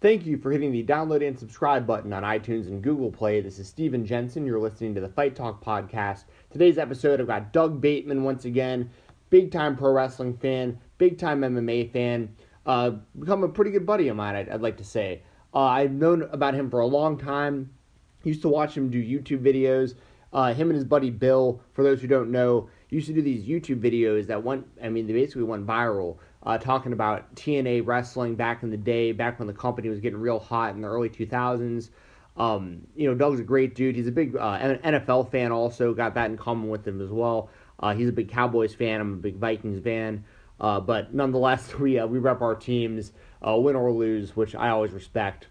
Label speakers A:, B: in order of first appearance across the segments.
A: Thank you for hitting the download and subscribe button on iTunes and Google Play. This is Steven Jensen. You're listening to the Fight Talk podcast. Today's episode, I've got Doug Bateman once again, big time pro wrestling fan, big time MMA fan, uh, become a pretty good buddy of mine, I'd, I'd like to say. Uh, I've known about him for a long time. Used to watch him do YouTube videos. Uh, him and his buddy Bill, for those who don't know, used to do these YouTube videos that went, I mean, they basically went viral uh, talking about TNA wrestling back in the day, back when the company was getting real hot in the early 2000s. Um, you know, Doug's a great dude. He's a big uh, NFL fan, also got that in common with him as well. Uh, he's a big Cowboys fan. I'm a big Vikings fan. Uh, but nonetheless, we uh, we rep our teams, uh, win or lose, which I always respect.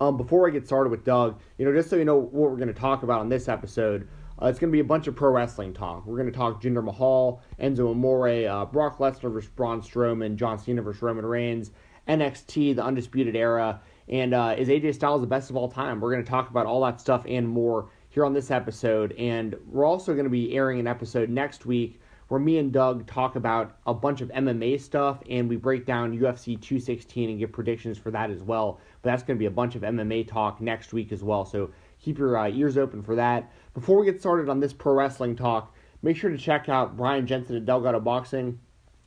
A: Um, before I get started with Doug, you know, just so you know what we're going to talk about on this episode, uh, it's going to be a bunch of pro wrestling talk. We're going to talk Jinder Mahal, Enzo Amore, uh, Brock Lesnar versus Braun Strowman, John Cena versus Roman Reigns, NXT, the Undisputed Era, and uh, is AJ Styles the best of all time? We're going to talk about all that stuff and more here on this episode. And we're also going to be airing an episode next week where me and Doug talk about a bunch of MMA stuff and we break down UFC 216 and give predictions for that as well. But that's going to be a bunch of MMA talk next week as well. So keep your uh, ears open for that. Before we get started on this pro wrestling talk, make sure to check out Brian Jensen at Delgado Boxing.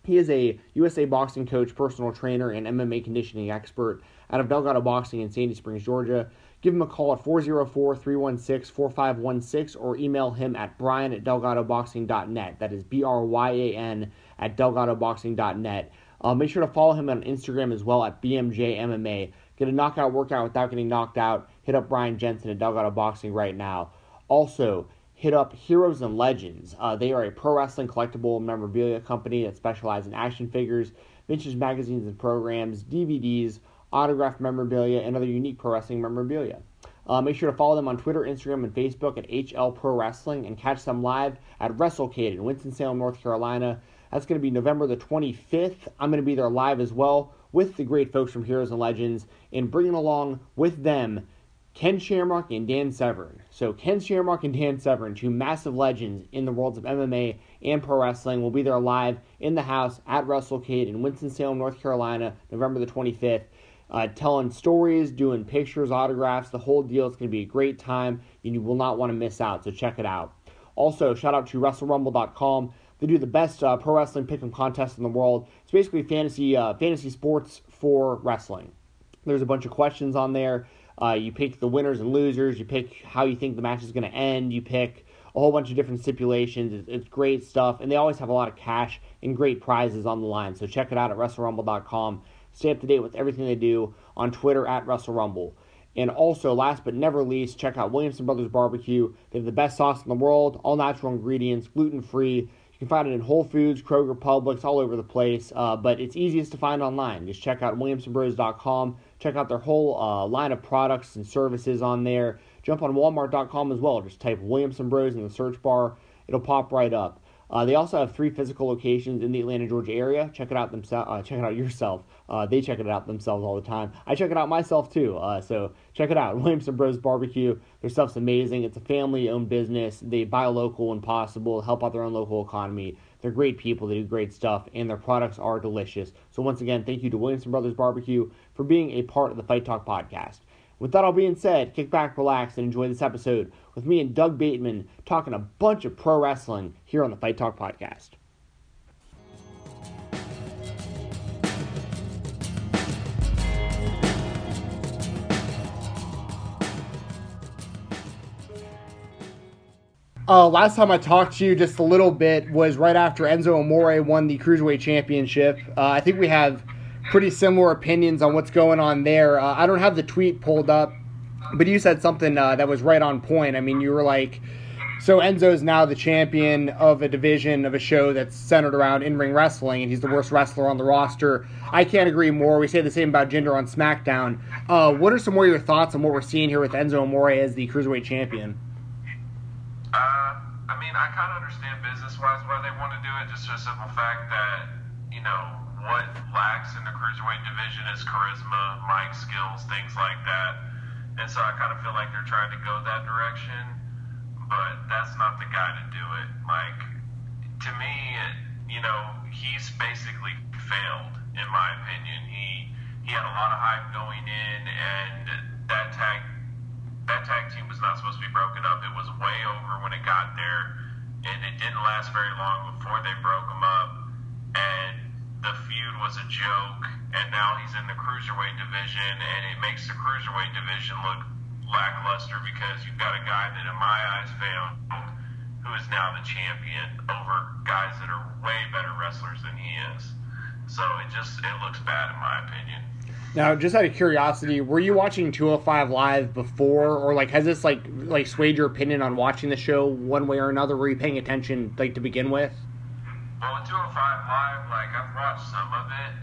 A: He is a USA boxing coach, personal trainer, and MMA conditioning expert out of Delgado Boxing in Sandy Springs, Georgia. Give him a call at 404 316 4516 or email him at brian at delgadoboxing.net. That is B R Y A N at delgadoboxing.net. Uh, make sure to follow him on Instagram as well at BMJ MMA. Get a knockout workout without getting knocked out. Hit up Brian Jensen at Delgado Boxing right now. Also, hit up Heroes and Legends. Uh, they are a pro wrestling collectible memorabilia company that specializes in action figures, vintage magazines and programs, DVDs, autographed memorabilia, and other unique pro wrestling memorabilia. Uh, make sure to follow them on Twitter, Instagram, and Facebook at HL Pro Wrestling and catch them live at WrestleCade in Winston-Salem, North Carolina. That's going to be November the 25th. I'm going to be there live as well with the great folks from Heroes and Legends and bringing along with them Ken Shamrock and Dan Severn. So Ken Shamrock and Dan Severn, two massive legends in the worlds of MMA and pro wrestling, will be there live in the house at WrestleCade in Winston-Salem, North Carolina, November the 25th. Uh, telling stories, doing pictures, autographs, the whole deal. It's going to be a great time, and you will not want to miss out. So check it out. Also, shout out to WrestleRumble.com. They do the best uh, pro wrestling pick'em contest in the world. It's basically fantasy uh, fantasy sports for wrestling. There's a bunch of questions on there. Uh, you pick the winners and losers. You pick how you think the match is going to end. You pick a whole bunch of different stipulations. It's, it's, great stuff, and they always have a lot of cash and great prizes on the line. So check it out at WrestleRumble.com. Stay up to date with everything they do on Twitter at WrestleRumble. And also, last but never least, check out Williamson Brothers Barbecue. They have the best sauce in the world, all natural ingredients, gluten free. You can find it in Whole Foods, Kroger, Publix, all over the place. Uh, but it's easiest to find online. Just check out WilliamsonBros.com. Check out their whole uh, line of products and services on there. Jump on Walmart.com as well. Just type Williamson Bros in the search bar. It'll pop right up. Uh, they also have three physical locations in the Atlanta, Georgia area. Check it out themselves. Uh, check it out yourself. Uh, they check it out themselves all the time. I check it out myself too. Uh, so check it out. Williamson Bros Barbecue. Their stuff's amazing. It's a family-owned business. They buy local when possible, help out their own local economy. They're great people. They do great stuff, and their products are delicious. So once again, thank you to Williamson Brothers Barbecue for being a part of the Fight Talk podcast. With that all being said, kick back, relax, and enjoy this episode with me and Doug Bateman talking a bunch of pro wrestling here on the Fight Talk podcast. Uh, last time I talked to you just a little bit was right after Enzo Amore won the Cruiserweight Championship. Uh, I think we have pretty similar opinions on what's going on there. Uh, I don't have the tweet pulled up, but you said something uh, that was right on point. I mean, you were like, so Enzo is now the champion of a division of a show that's centered around in-ring wrestling, and he's the worst wrestler on the roster. I can't agree more. We say the same about Jinder on SmackDown. Uh, what are some more of your thoughts on what we're seeing here with Enzo Amore as the Cruiserweight champion?
B: Uh, I mean, I kind of understand business-wise why they want to do it, just for the simple fact that, you know, what lacks in the cruiserweight division is charisma, mic skills, things like that. And so I kind of feel like they're trying to go that direction, but that's not the guy to do it. Like, to me, you know, he's basically failed, in my opinion. He he had a lot of hype going in, and that tag that tag team was not supposed to be broken up. It was way when it got there, and it didn't last very long before they broke them up. And the feud was a joke, and now he's in the cruiserweight division, and it makes the cruiserweight division look lackluster because you've got a guy that, in my eyes, failed, who is now the champion over guys that are way better wrestlers than he is. So it just it looks bad in my opinion.
A: Now, just out of curiosity, were you watching 205 live before, or like has this like like swayed your opinion on watching the show one way or another? Were you paying attention like to begin with?
B: Well, with 205 live, like I've watched some of it,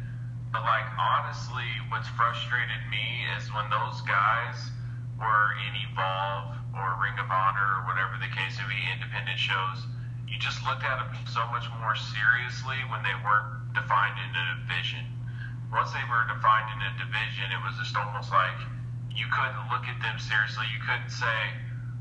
B: but like honestly, what's frustrated me is when those guys were in Evolve or Ring of Honor or whatever the case may be, independent shows. You just looked at them so much more seriously when they weren't defined in a division once they were defined in a division, it was just almost like you couldn't look at them seriously. You couldn't say,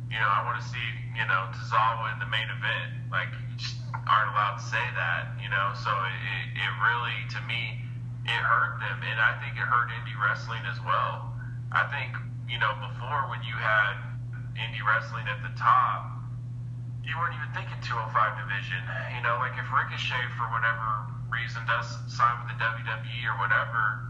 B: you know, I want to see, you know, Tozawa in the main event. Like, you just aren't allowed to say that, you know. So it, it really, to me, it hurt them, and I think it hurt indie wrestling as well. I think, you know, before when you had indie wrestling at the top, you weren't even thinking 205 division. You know, like if Ricochet, for whatever reason does sign with the WWE or whatever,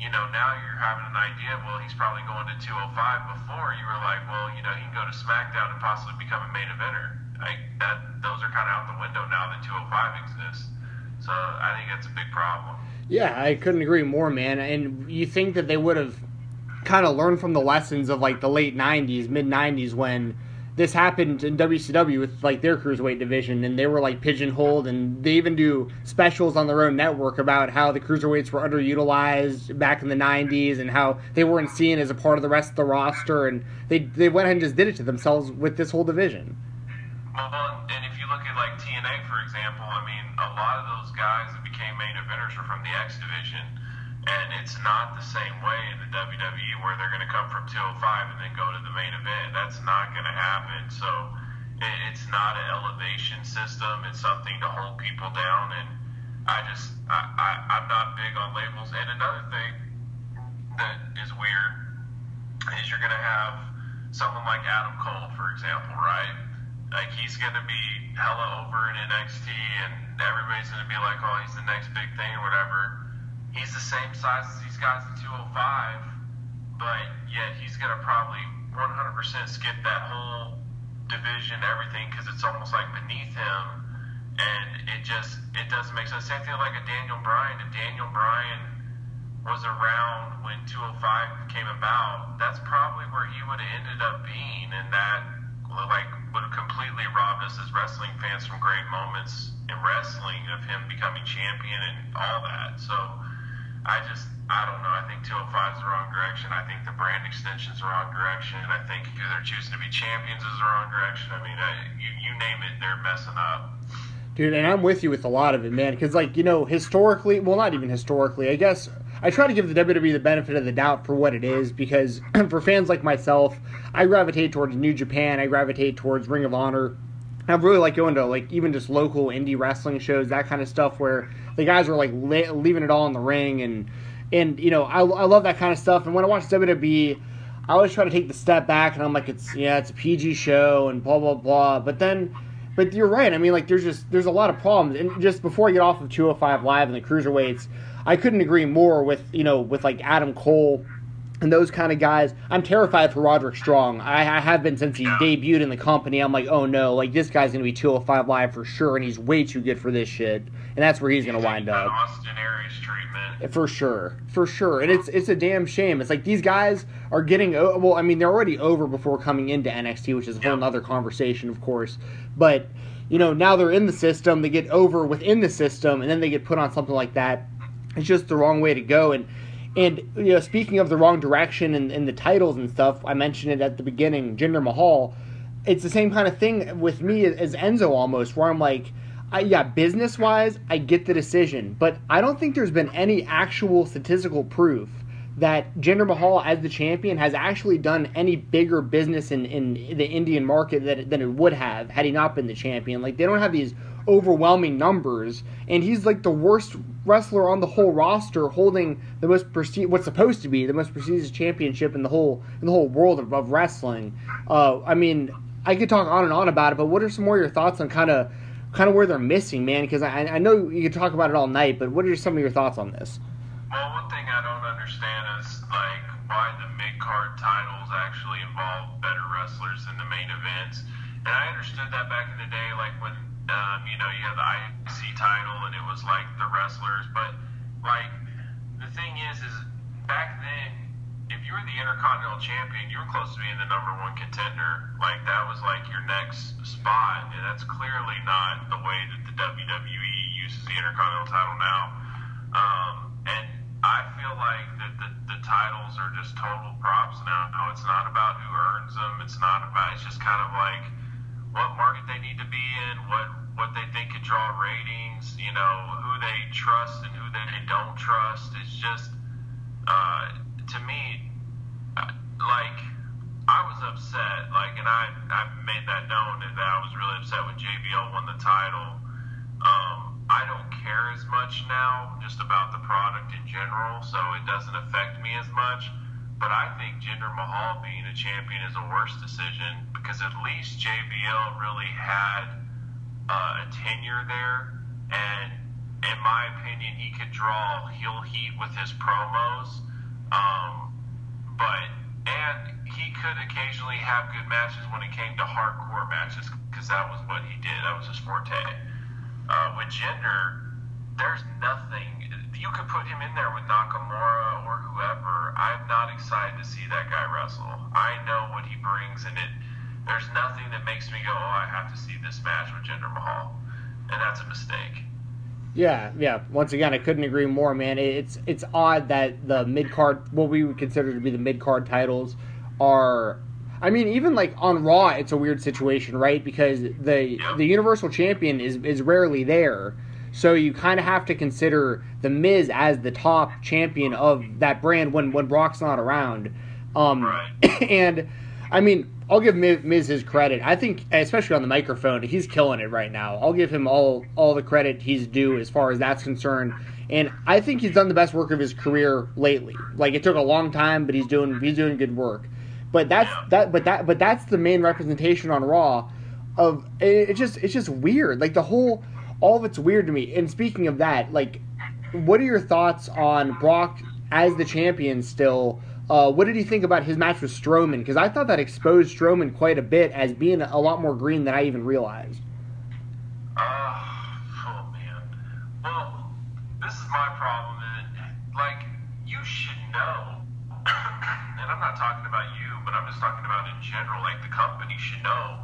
B: you know, now you're having an idea, well, he's probably going to 205. Before, you were like, well, you know, he can go to SmackDown and possibly become a main eventer. Like, that, those are kind of out the window now that 205 exists. So I think that's a big problem.
A: Yeah, I couldn't agree more, man. And you think that they would have kind of learned from the lessons of like the late 90s, mid 90s when this happened in WCW with like their cruiserweight division, and they were like pigeonholed, and they even do specials on their own network about how the cruiserweights were underutilized back in the '90s, and how they weren't seen as a part of the rest of the roster, and they they went ahead and just did it to themselves with this whole division.
B: Well, and if you look at like TNA, for example, I mean, a lot of those guys that became main eventers are from the X division and it's not the same way in the WWE where they're going to come from 205 and then go to the main event. That's not going to happen. So it, it's not an elevation system. It's something to hold people down. And I just, I, I, I'm not big on labels. And another thing that is weird is you're going to have someone like Adam Cole, for example, right? Like he's going to be hella over in NXT, and everybody's going to be like, oh, he's the next big thing or whatever he's the same size as these guys at 205, but yet he's going to probably 100% skip that whole division, everything, because it's almost like beneath him. And it just, it doesn't make sense. Same thing like a Daniel Bryan. If Daniel Bryan was around when 205 came about, that's probably where he would have ended up being. And that, like, would have completely robbed us as wrestling fans from great moments in wrestling of him becoming champion and all that. So, I just, I don't know. I think 205 is the wrong direction. I think the brand extension is the wrong direction. I think who they're choosing to be champions is the wrong direction. I mean, I, you, you name it, they're messing up.
A: Dude, and I'm with you with a lot of it, man. Because, like, you know, historically, well, not even historically, I guess I try to give the WWE the benefit of the doubt for what it is. Because for fans like myself, I gravitate towards New Japan, I gravitate towards Ring of Honor. I really like going to like even just local indie wrestling shows, that kind of stuff, where the guys were like leaving it all in the ring, and and you know I, I love that kind of stuff. And when I watch WWE, I always try to take the step back, and I'm like, it's yeah, it's a PG show, and blah blah blah. But then, but you're right. I mean, like there's just there's a lot of problems. And just before I get off of 205 Live and the cruiserweights, I couldn't agree more with you know with like Adam Cole and those kind of guys. I'm terrified for Roderick Strong. I, I, have been since he debuted in the company. I'm like, oh no, like this guy's gonna be 205 live for sure, and he's way too good for this shit and that's where he's going to wind up.
B: Austin Aries treatment.
A: For sure, for sure, and it's it's a damn shame. It's like these guys are getting well. I mean, they're already over before coming into NXT, which is a whole other conversation, of course. But you know, now they're in the system. They get over within the system, and then they get put on something like that. It's just the wrong way to go. And and you know, speaking of the wrong direction and, and the titles and stuff, I mentioned it at the beginning. Jinder Mahal. It's the same kind of thing with me as Enzo almost, where I'm like I, yeah, business wise, I get the decision, but I don't think there's been any actual statistical proof that Jinder Mahal as the champion has actually done any bigger business in, in the Indian market that, than it would have had he not been the champion. Like they don't have these overwhelming numbers, and he's like the worst wrestler on the whole roster, holding the most presti- what's supposed to be the most prestigious championship in the whole in the whole world of, of wrestling. Uh, I mean, I could talk on and on about it, but what are some more your thoughts on kind of kind of where they're missing, man? Because I, I know you could talk about it all night, but what are some of your thoughts on this?
B: Well, one thing I don't understand is like why the mid card titles actually involve better wrestlers than the main events. And I understood that back in the day, like when um, you know you had the IC title and it was like the wrestlers. But like the thing is, is back then if you were the Intercontinental Champion, you were close to being the number one contender. Like that was like your next spot, and that's clearly not the way that the WWE uses the Intercontinental title now. Um, and I feel like that the, the titles are just total props now. No, it's not about who earns them. It's not about. It's just kind of like what market they need to be in, what what they think could draw ratings. You know, who they trust and who they don't trust. It's just. Uh, to me, uh, like I was upset, like, and I I made that known that I was really upset when JBL won the title. Um, I don't care as much now, just about the product in general, so it doesn't affect me as much. But I think Jinder Mahal being a champion is a worse decision because at least JBL really had uh, a tenure there, and in my opinion, he could draw heel heat with his promos. Um, but and he could occasionally have good matches when it came to hardcore matches because that was what he did. That was his forte. Uh, with Jinder, there's nothing. You could put him in there with Nakamura or whoever. I'm not excited to see that guy wrestle. I know what he brings, and it. There's nothing that makes me go, "Oh, I have to see this match with Jinder Mahal," and that's a mistake.
A: Yeah, yeah. Once again, I couldn't agree more, man. It's it's odd that the mid card, what we would consider to be the mid card titles, are. I mean, even like on Raw, it's a weird situation, right? Because the the Universal Champion is is rarely there, so you kind of have to consider the Miz as the top champion of that brand when when Brock's not around. Um,
B: Right.
A: and I mean, I'll give Miz, Miz his credit. I think, especially on the microphone, he's killing it right now. I'll give him all all the credit he's due as far as that's concerned. And I think he's done the best work of his career lately. Like it took a long time, but he's doing he's doing good work. But that's that. But that. But that's the main representation on Raw. Of it, it's just it's just weird. Like the whole all of it's weird to me. And speaking of that, like, what are your thoughts on Brock as the champion still? Uh, what did you think about his match with Strowman? Because I thought that exposed Strowman quite a bit as being a lot more green than I even realized.
B: Uh, oh man. Well, this is my problem. And, like, you should know, and I'm not talking about you, but I'm just talking about in general. Like, the company should know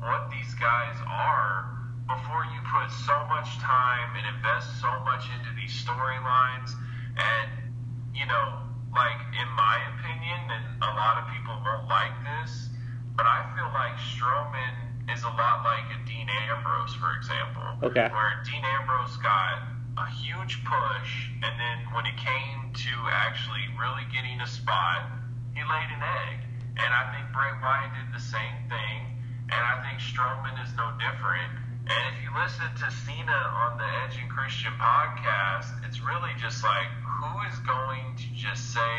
B: what these guys are before you put so much time and invest so much into these storylines. And, you know, like, in my opinion, and a lot of people won't like this, but I feel like Strowman is a lot like a Dean Ambrose, for example.
A: Okay.
B: Where Dean Ambrose got a huge push, and then when it came to actually really getting a spot, he laid an egg. And I think Bray Wyatt did the same thing, and I think Strowman is no different. And if you listen to Cena on the Edge and Christian podcast, it's really just like, who is going to just say,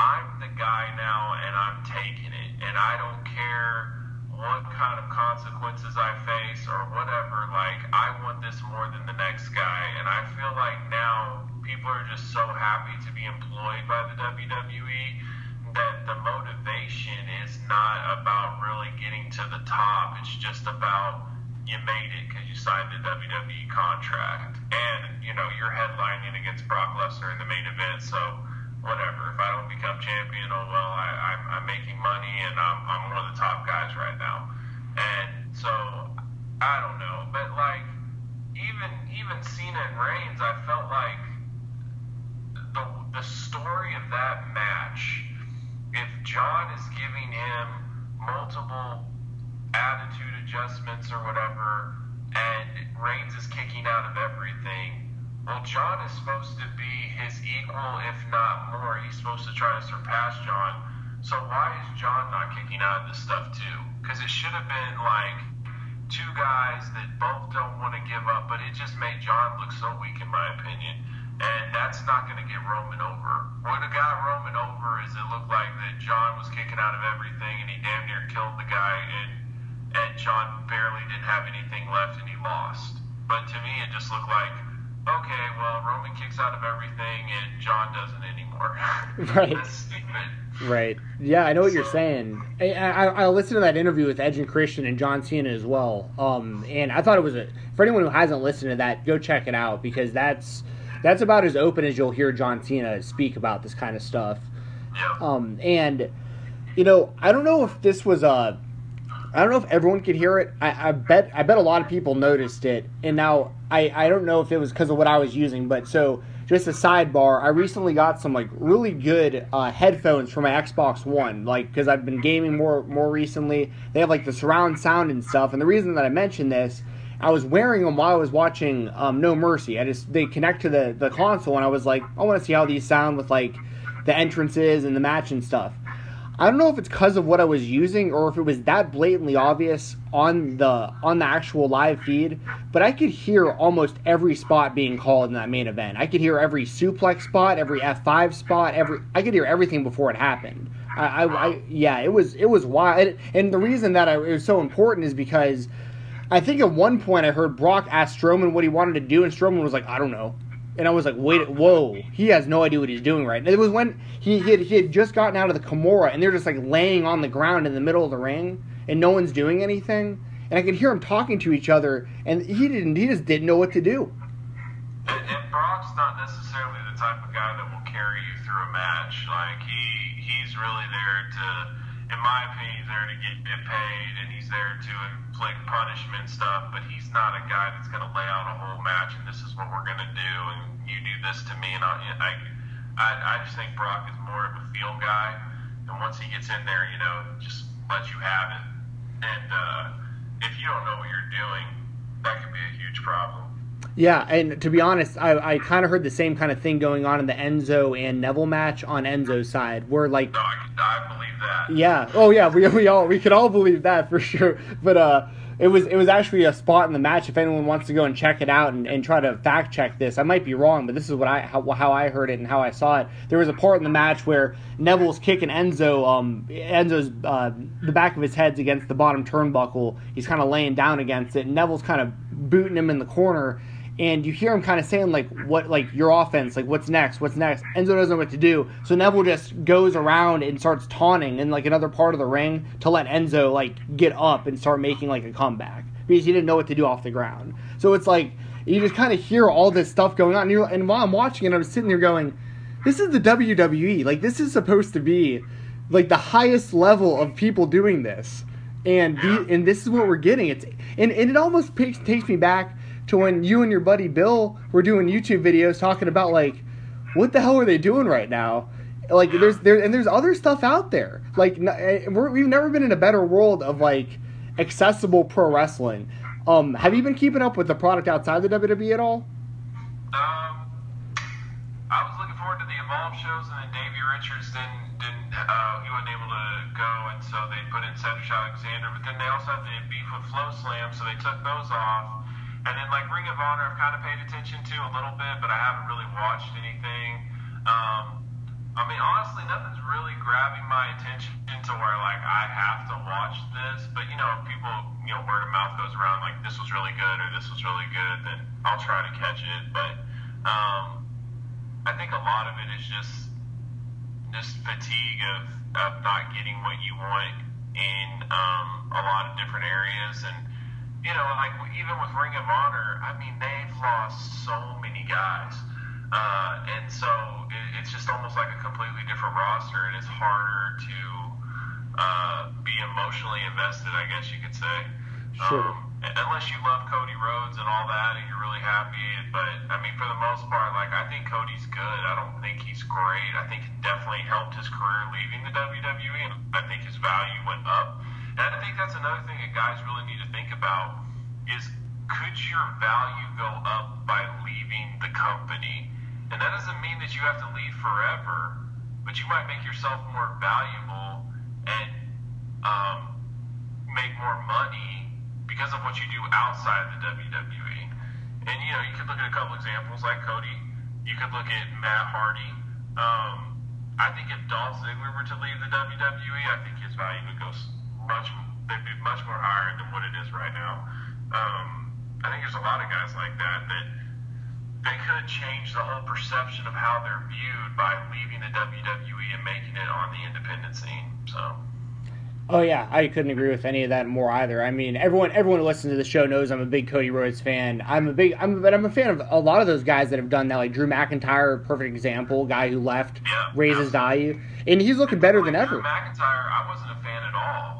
B: I'm the guy now and I'm taking it, and I don't care what kind of consequences I face or whatever. Like, I want this more than the next guy. And I feel like now people are just so happy to be employed by the WWE that the motivation is not about really getting to the top. It's just about you made it because you signed the WWE contract. And, you know, you're headlining against Brock Lesnar in the main event. So, whatever. If I don't become champion, oh well, I, I'm, I'm making money and I'm, I'm one of the top guys right now. And so I don't know, but like even even Cena and Reigns, I felt like the the story of that match. If John is giving him multiple attitude adjustments or whatever, and Reigns is kicking out of everything, well, John is supposed to be his equal, if not more. He's supposed to try to surpass John. So why is John not kicking out of this stuff too? Because it should have been like two guys that both don't want to give up, but it just made John look so weak, in my opinion. And that's not going to get Roman over. What got Roman over is it looked like that John was kicking out of everything, and he damn near killed the guy, and and John barely didn't have anything left, and he lost. But to me, it just looked like, okay, well, Roman kicks out of everything, and John doesn't anymore.
A: Right.
B: That's stupid.
A: Right. Yeah, I know what you're saying. I, I, I listened to that interview with Edge and Christian and John Cena as well. Um, and I thought it was a for anyone who hasn't listened to that, go check it out because that's that's about as open as you'll hear John Cena speak about this kind of stuff.
B: Yeah.
A: Um, and you know, I don't know if this was a, I don't know if everyone could hear it. I, I bet I bet a lot of people noticed it. And now I I don't know if it was because of what I was using, but so just a sidebar. I recently got some like really good uh, headphones for my Xbox One, like because I've been gaming more more recently. They have like the surround sound and stuff. And the reason that I mentioned this. I was wearing them while I was watching um, No Mercy. I just they connect to the, the console, and I was like, I want to see how these sound with like the entrances and the match and stuff. I don't know if it's because of what I was using or if it was that blatantly obvious on the on the actual live feed, but I could hear almost every spot being called in that main event. I could hear every suplex spot, every F5 spot, every I could hear everything before it happened. I, I, I yeah, it was it was wild, and the reason that I, it was so important is because I think at one point I heard Brock ask Strowman what he wanted to do, and Strowman was like, I don't know. And I was like, wait, whoa, he has no idea what he's doing right. And it was when he, he, had, he had just gotten out of the Kimura, and they're just like laying on the ground in the middle of the ring, and no one's doing anything. And I could hear them talking to each other, and he didn't. He just didn't know what to do.
B: And, and Brock's not necessarily the type of guy that will carry you through a match. Like he, he's really there to, in my opinion, he's there to get, paid, and he's there to inflict punishment stuff. But he's not a guy that's going to lay out a whole match and this is what we're going to do, and you do this to me, and I, I, I, I just think Brock is more of a feel guy, and once he gets in there, you know, just let you have it. And uh, if you don't know what you're doing, that could be a huge problem.
A: Yeah, and to be honest, I, I kind of heard the same kind of thing going on in the Enzo and Neville match on Enzo's side, where like,
B: No, I, I believe that.
A: yeah, oh yeah, we, we all we could all believe that for sure. But uh, it was it was actually a spot in the match. If anyone wants to go and check it out and, and try to fact check this, I might be wrong, but this is what I how, how I heard it and how I saw it. There was a part in the match where Neville's kicking Enzo, um, Enzo's uh, the back of his head's against the bottom turnbuckle. He's kind of laying down against it, and Neville's kind of booting him in the corner and you hear him kind of saying like what like your offense like what's next what's next? Enzo doesn't know what to do. So neville just goes around and starts taunting in like another part of the ring to let enzo like get up and start making like a comeback because he didn't know what to do off the ground. So it's like you just kind of hear all this stuff going on and, you're, and while i'm watching it i'm sitting there going this is the wwe like this is supposed to be like the highest level of people doing this. And the, and this is what we're getting. It's and, and it almost takes, takes me back to when you and your buddy Bill were doing YouTube videos talking about like what the hell are they doing right now? Like there's there and there's other stuff out there. Like we're, we've never been in a better world of like accessible pro wrestling. Um, have you been keeping up with the product outside the WWE at all?
B: Um, I was looking forward to the Evolve shows, and then Davey Richards didn't didn't uh, he wasn't able to go, and so they put in Cedric Alexander. But then they also had the beef with FloSlam, so they took those off. And then like Ring of Honor, I've kind of paid attention to a little bit, but I haven't really watched anything. Um, I mean, honestly, nothing's really grabbing my attention to where like I have to watch this. But you know, people, you know, word of mouth goes around like this was really good or this was really good, then I'll try to catch it. But um, I think a lot of it is just just fatigue of of not getting what you want in um, a lot of different areas and you know, like even with Ring of Honor, I mean, they've lost so many guys. Uh, and so it, it's just almost like a completely different roster, and it's harder to uh, be emotionally invested, I guess you could say.
A: Sure.
B: Um, unless you love Cody Rhodes and all that, and you're really happy. But I mean, for the most part, like I think Cody's good. I don't think he's great. I think it definitely helped his career leaving the WWE, and I think his value went up. And I think that's another thing that guys really need to think about is could your value go up by leaving the company? And that doesn't mean that you have to leave forever, but you might make yourself more valuable and um, make more money because of what you do outside the WWE. And you know, you could look at a couple examples like Cody. You could look at Matt Hardy. Um, I think if Dolph Ziggler were to leave the WWE, I think his value would go much. They'd be much more higher than what it is right now. Um, I think there's a lot of guys like that that they could change the whole perception of how they're viewed by leaving the WWE and making it on the independent scene. So.
A: Oh yeah, I couldn't agree with any of that more either. I mean, everyone everyone who listens to the show knows I'm a big Cody Rhodes fan. I'm a big I'm but I'm a fan of a lot of those guys that have done that, like Drew McIntyre, perfect example, guy who left,
B: Yeah.
A: raises value, and he's looking better than
B: Like,
A: ever.
B: McIntyre, I wasn't a fan at all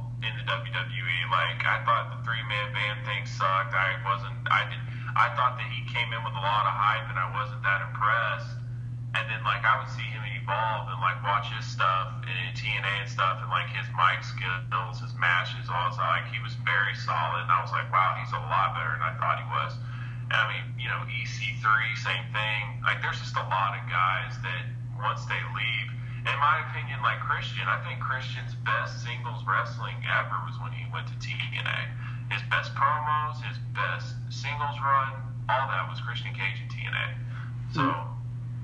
B: WWE. Like I thought the three man band thing sucked. I wasn't. I did. I thought that he came in with a lot of hype, and I wasn't that impressed. And then like I would see him evolve and like watch his stuff in TNA and stuff, and like his mic skills, his matches, all this. Like he was very solid, and I was like, wow, he's a lot better than I thought he was. And I mean, you know, EC3, same thing. Like there's just a lot of guys that once they leave, in my opinion, like Christian, I think Christian's best singles wrestling ever was when he went to TNA. His best promos, his best singles run, all that was Christian Cage in TNA. So,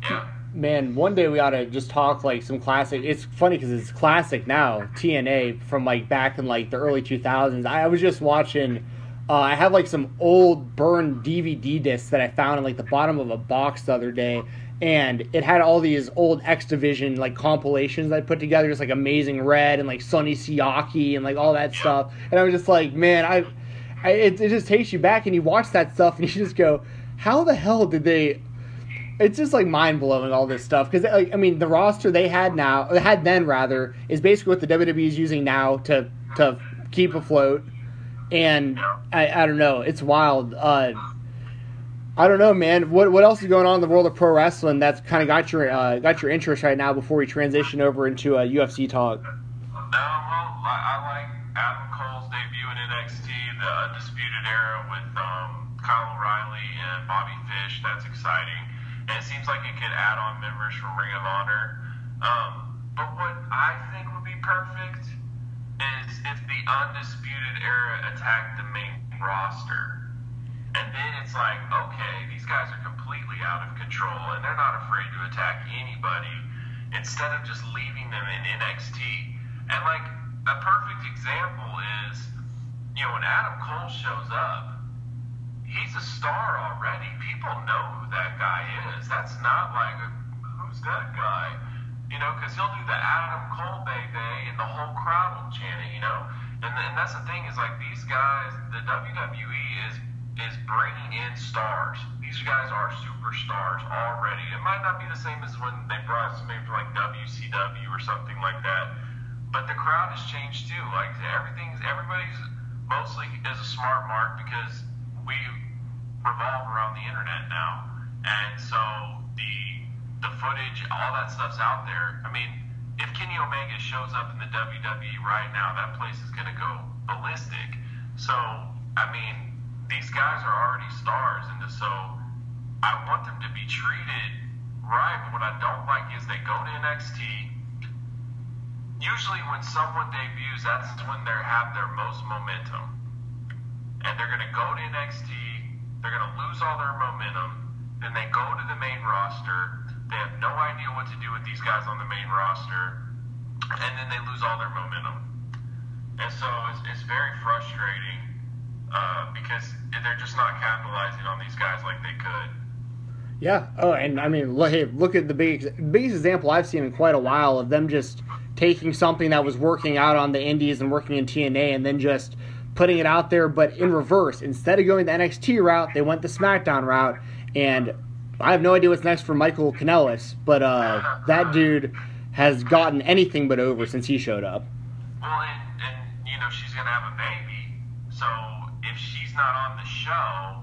B: yeah.
A: Man, one day we ought to just talk like some classic. It's funny because it's classic now TNA from like back in like the early 2000s. I, I was just watching. Uh, I have like some old burned DVD discs that I found in like the bottom of a box the other day, and it had all these old X Division like compilations I put together, just like Amazing Red and like Sonny Siaki and like all that stuff. And I was just like, man, I, I it, it just takes you back, and you watch that stuff, and you just go, how the hell did they? it's just like mind blowing all this stuff because like I mean the roster they had now had then rather is basically what the WWE is using now to to keep afloat, and I, I don't know it's wild. Uh, I don't know, man. What what else is going on in the world of pro wrestling that's kind of got your uh, got your interest right now before we transition over into a UFC talk?
B: Um, well, I, I like Adam Cole's debut in NXT, the Undisputed Era with um, Kyle O'Reilly and Bobby Fish. That's exciting. And it seems like it could add on members from Ring of Honor. Um, but what I think would be perfect is if the Undisputed Era attacked the main roster. And then it's like, okay, these guys are completely out of control and they're not afraid to attack anybody instead of just leaving them in NXT. And like a perfect example is, you know, when Adam Cole shows up, he's a star already. People know who that guy is. That's not like, who's that guy? You know, because he'll do the Adam Cole baby and the whole crowd will chant it, you know? And, and that's the thing is like these guys, the WWE is is bringing in stars. These guys are superstars already. It might not be the same as when they brought somebody from like WCW or something like that, but the crowd has changed too. Like everything's everybody's mostly is a smart mark because we revolve around the internet now, and so the the footage, all that stuff's out there. I mean, if Kenny Omega shows up in the WWE right now, that place is gonna go ballistic. So, I mean, these guys are already stars, and so I want them to be treated right. But what I don't like is they go to NXT. Usually, when someone debuts, that's when they have their most momentum, and they're gonna go to NXT. They're gonna lose all their momentum. Then they go to the main roster. They have no idea what to do with these guys on the main roster, and then they lose all their momentum. And so it's, it's very frustrating uh, because they're just not capitalizing on these guys like they could.
A: Yeah. Oh, and I mean, look, hey, look at the big, biggest example I've seen in quite a while of them just taking something that was working out on the Indies and working in TNA, and then just putting it out there, but in reverse. Instead of going the NXT route, they went the SmackDown route, and I have no idea what's next for Michael Kanellis, but uh, that dude has gotten anything but over since he showed up.
B: Well, and, and you know she's gonna have a baby, so not on the show,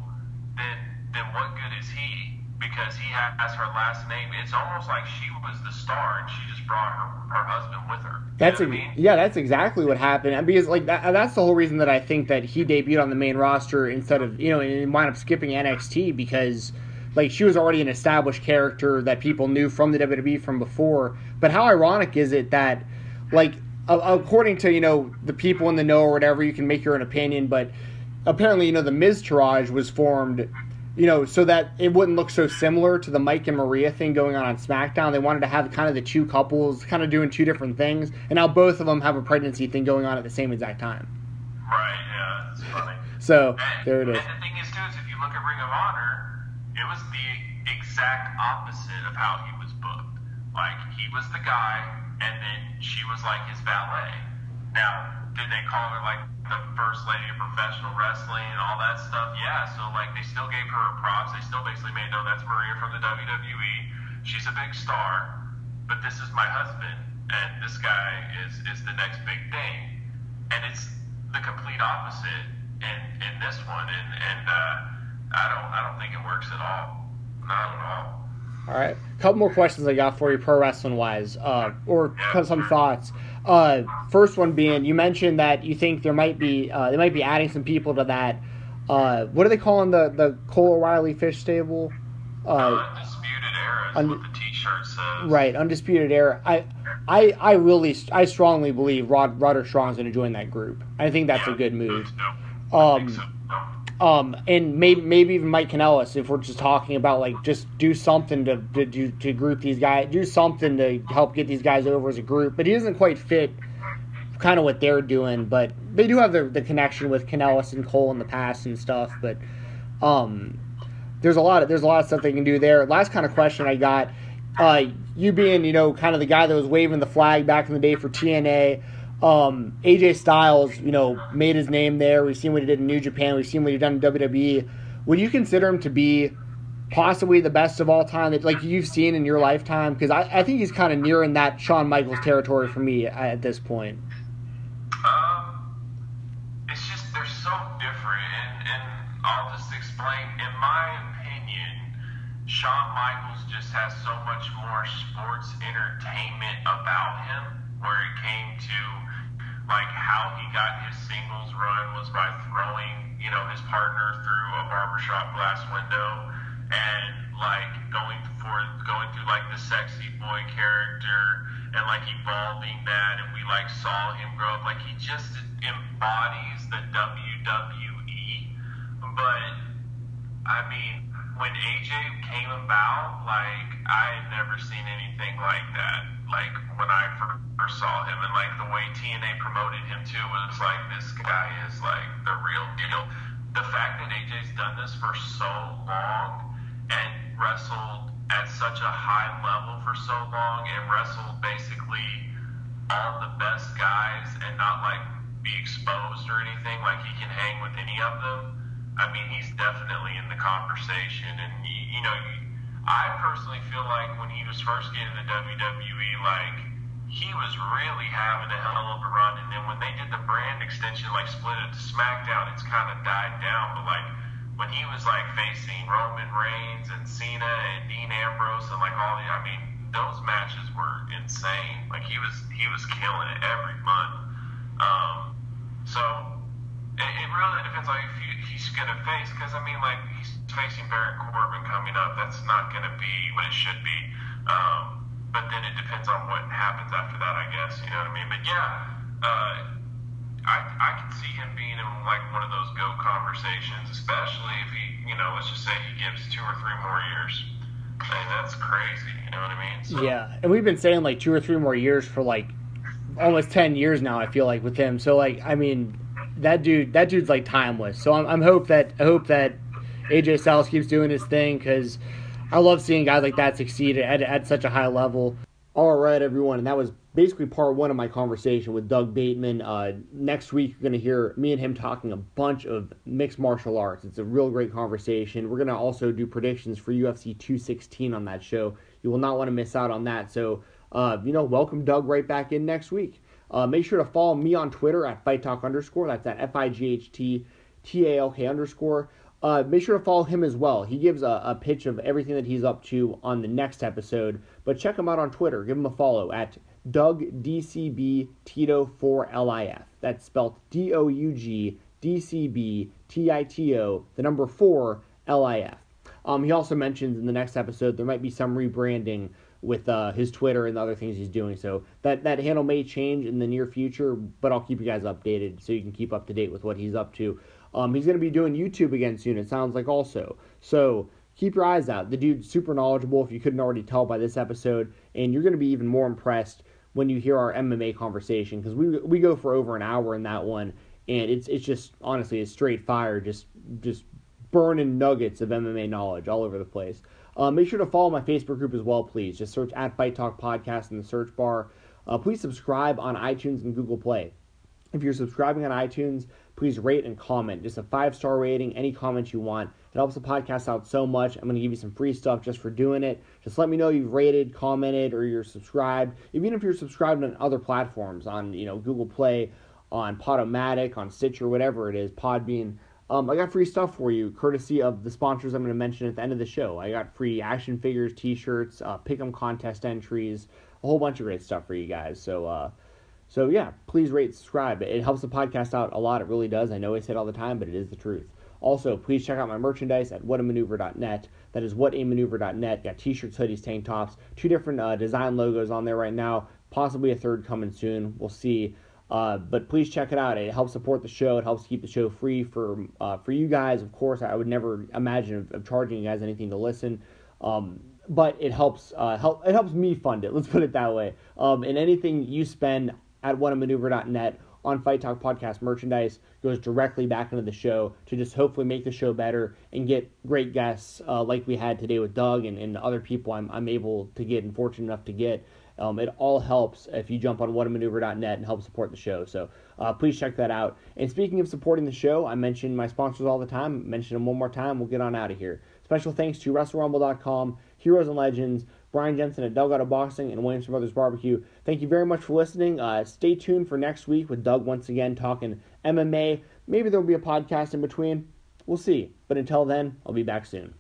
B: then then what good is he? Because he has her last name. It's almost like she was the star and she just brought her her husband with her. You
A: That's
B: know
A: a,
B: I mean?
A: yeah, that's exactly what happened. And Because like that, that's the whole reason that I think that he debuted on the main roster instead of you know and wound up skipping NXT because like she was already an established character that people knew from the WWE from before. But how ironic is it that like according to you know the people in the know or whatever, you can make your own opinion, but apparently, you know, the Miz Miztourage was formed, you know, so that it wouldn't look so similar to the Mike and Maria thing going on on SmackDown. They wanted to have kind of the two couples kind of doing two different things, and now both of them have a pregnancy thing going on at the same exact time.
B: Right, yeah, it's funny.
A: So
B: And-
A: there it is.
B: And the thing is, too, is if you look at Ring of Honor, it was the exact opposite of how he was booked. Like, he was the guy, and then she was like his valet. Now, did they call her like the first lady of professional wrestling and all that stuff? Yeah, so like they still gave her props. They still basically made, no, that's Maria from the WWE. She's a big star, but this is my husband, and this guy is, is the next big thing. And it's the complete opposite in, in this one, and, and uh, I don't I don't think it works at all. Not at all.
A: All right, a couple more questions I got for you, pro wrestling wise, uh, or some thoughts. Uh, first one being, you mentioned that you think there might be uh, they might be adding some people to that. Uh, what are they calling the the Cole O'Reilly fish stable? Uh,
B: Undisputed era is
A: und-
B: what the T-shirt says.
A: right, undisputed era. I, I, I really, I strongly believe Rod Roderick Strong's going to join that group. I think that's a good move.
B: No, I think
A: Um. Um, and maybe maybe even Mike Kanellis, if we're just talking about like just do something to to, to, group these guys, do something to help get these guys over as a group. But he doesn't quite fit kind of what they're doing. But they do have the the connection with Kanellis and Cole in the past and stuff. But um, there's a lot of there's a lot of stuff they can do there. Last kind of question I got, uh, you being you know kind of the guy that was waving the flag back in the day for TNA. Um, AJ Styles, you know, made his name there. We've seen what he did in New Japan. We've seen what he done in WWE. Would you consider him to be possibly the best of all time that like you've seen in your lifetime? Because I, I think he's kind of nearing that Shawn Michaels territory for me at this point.
B: Um, it's just they're so different, and, and I'll just explain. In my opinion, Shawn Michaels just has so much more sports entertainment about him, where it came to like how he got his singles run was by throwing, you know, his partner through a barbershop glass window, and like going for going through like the sexy boy character and like evolving that. And we like saw him grow up. Like he just embodies the WWE but I mean when AJ came about like I had never seen anything like that. Like when I first saw him and like the way TNA promoted him too was like this guy is like the real deal. The fact that AJ's done this for so long and wrestled at such a high level for so long and wrestled basically all the best guys and not like be exposed or anything like he can hang with any of them i mean he's definitely in the conversation and you, you know i personally feel like when he was first getting the wwe like he was really having a hell of a run and then when they did the brand extension like split it to smackdown it's kind of died down but like when he was like facing Roman Reigns and Cena and Dean Ambrose and like all the, I mean, those matches were insane. Like he was, he was killing it every month. Um, so it, it really depends on if he's gonna face, because I mean, like he's facing Baron Corbin coming up. That's not gonna be what it should be. Um, but then it depends on what happens after that, I guess. You know what I mean? But yeah. Uh, I, I can see him being in like one of those go conversations, especially if he, you know, let's just say he gives two or three more years. I mean, that's crazy. You know what I mean? So,
A: Yeah, and we've been saying like two or three more years for like almost ten years now. I feel like with him. So like, I mean, that dude, that dude's like timeless. So I'm, I'm hope that I hope that AJ Styles keeps doing his thing because I love seeing guys like that succeed at, at such a high level. All right, everyone, and that was basically part one of my conversation with Doug Bateman. Uh, next week, you're going to hear me and him talking a bunch of mixed martial arts. It's a real great conversation. We're going to also do predictions for UFC 216 on that show. You will not want to miss out on that. So, uh, you know, welcome Doug right back in next week. Uh, make sure to follow me on Twitter at Fight Talk underscore. That's at F I G H T T A L K underscore. Uh, make sure to follow him as well. He gives a, a pitch of everything that he's up to on the next episode. But check him out on Twitter. Give him a follow at Doug DCB Tito 4 LIF. That's spelled D O U G D C B T I T O, the number 4 LIF. Um, he also mentions in the next episode there might be some rebranding with uh, his Twitter and the other things he's doing. So that, that handle may change in the near future, but I'll keep you guys updated so you can keep up to date with what he's up to. Um, he's going to be doing YouTube again soon. It sounds like also. So keep your eyes out. The dude's super knowledgeable. If you couldn't already tell by this episode, and you're going to be even more impressed when you hear our MMA conversation because we we go for over an hour in that one, and it's it's just honestly it's straight fire, just just burning nuggets of MMA knowledge all over the place. Uh, make sure to follow my Facebook group as well, please. Just search at Fight Talk Podcast in the search bar. Uh, please subscribe on iTunes and Google Play. If you're subscribing on iTunes, please rate and comment. Just a five star rating, any comments you want. It helps the podcast out so much. I'm going to give you some free stuff just for doing it. Just let me know you've rated, commented, or you're subscribed. Even if you're subscribed on other platforms, on you know Google Play, on Podomatic, on Stitcher, whatever it is, Podbean. Um, I got free stuff for you, courtesy of the sponsors I'm going to mention at the end of the show. I got free action figures, T-shirts, uh, pick'em contest entries, a whole bunch of great stuff for you guys. So, uh, so yeah, please rate, subscribe. It helps the podcast out a lot. It really does. I know I say it all the time, but it is the truth. Also, please check out my merchandise at whatamaneuver.net. That is whatamaneuver.net. Got t-shirts, hoodies, tank tops, two different uh, design logos on there right now. Possibly a third coming soon. We'll see. Uh, but please check it out. It helps support the show. It helps keep the show free for uh, for you guys. Of course, I would never imagine of, of charging you guys anything to listen. Um, but it helps uh, help it helps me fund it. Let's put it that way. Um, and anything you spend at whatamaneuver.net on Fight Talk podcast merchandise goes directly back into the show to just hopefully make the show better and get great guests uh, like we had today with Doug and, and other people I'm, I'm able to get and fortunate enough to get. Um, it all helps if you jump on whatamaneuver.net and help support the show. So uh, please check that out. And speaking of supporting the show, I mention my sponsors all the time. Mention them one more time. We'll get on out of here. Special thanks to WrestleRumble.com, Heroes and Legends, Brian Jensen at Delgado Boxing, and Williamson Brothers Barbecue. Thank you very much for listening. Uh, stay tuned for next week with Doug once again talking MMA. Maybe there will be a podcast in between. We'll see. But until then, I'll be back soon.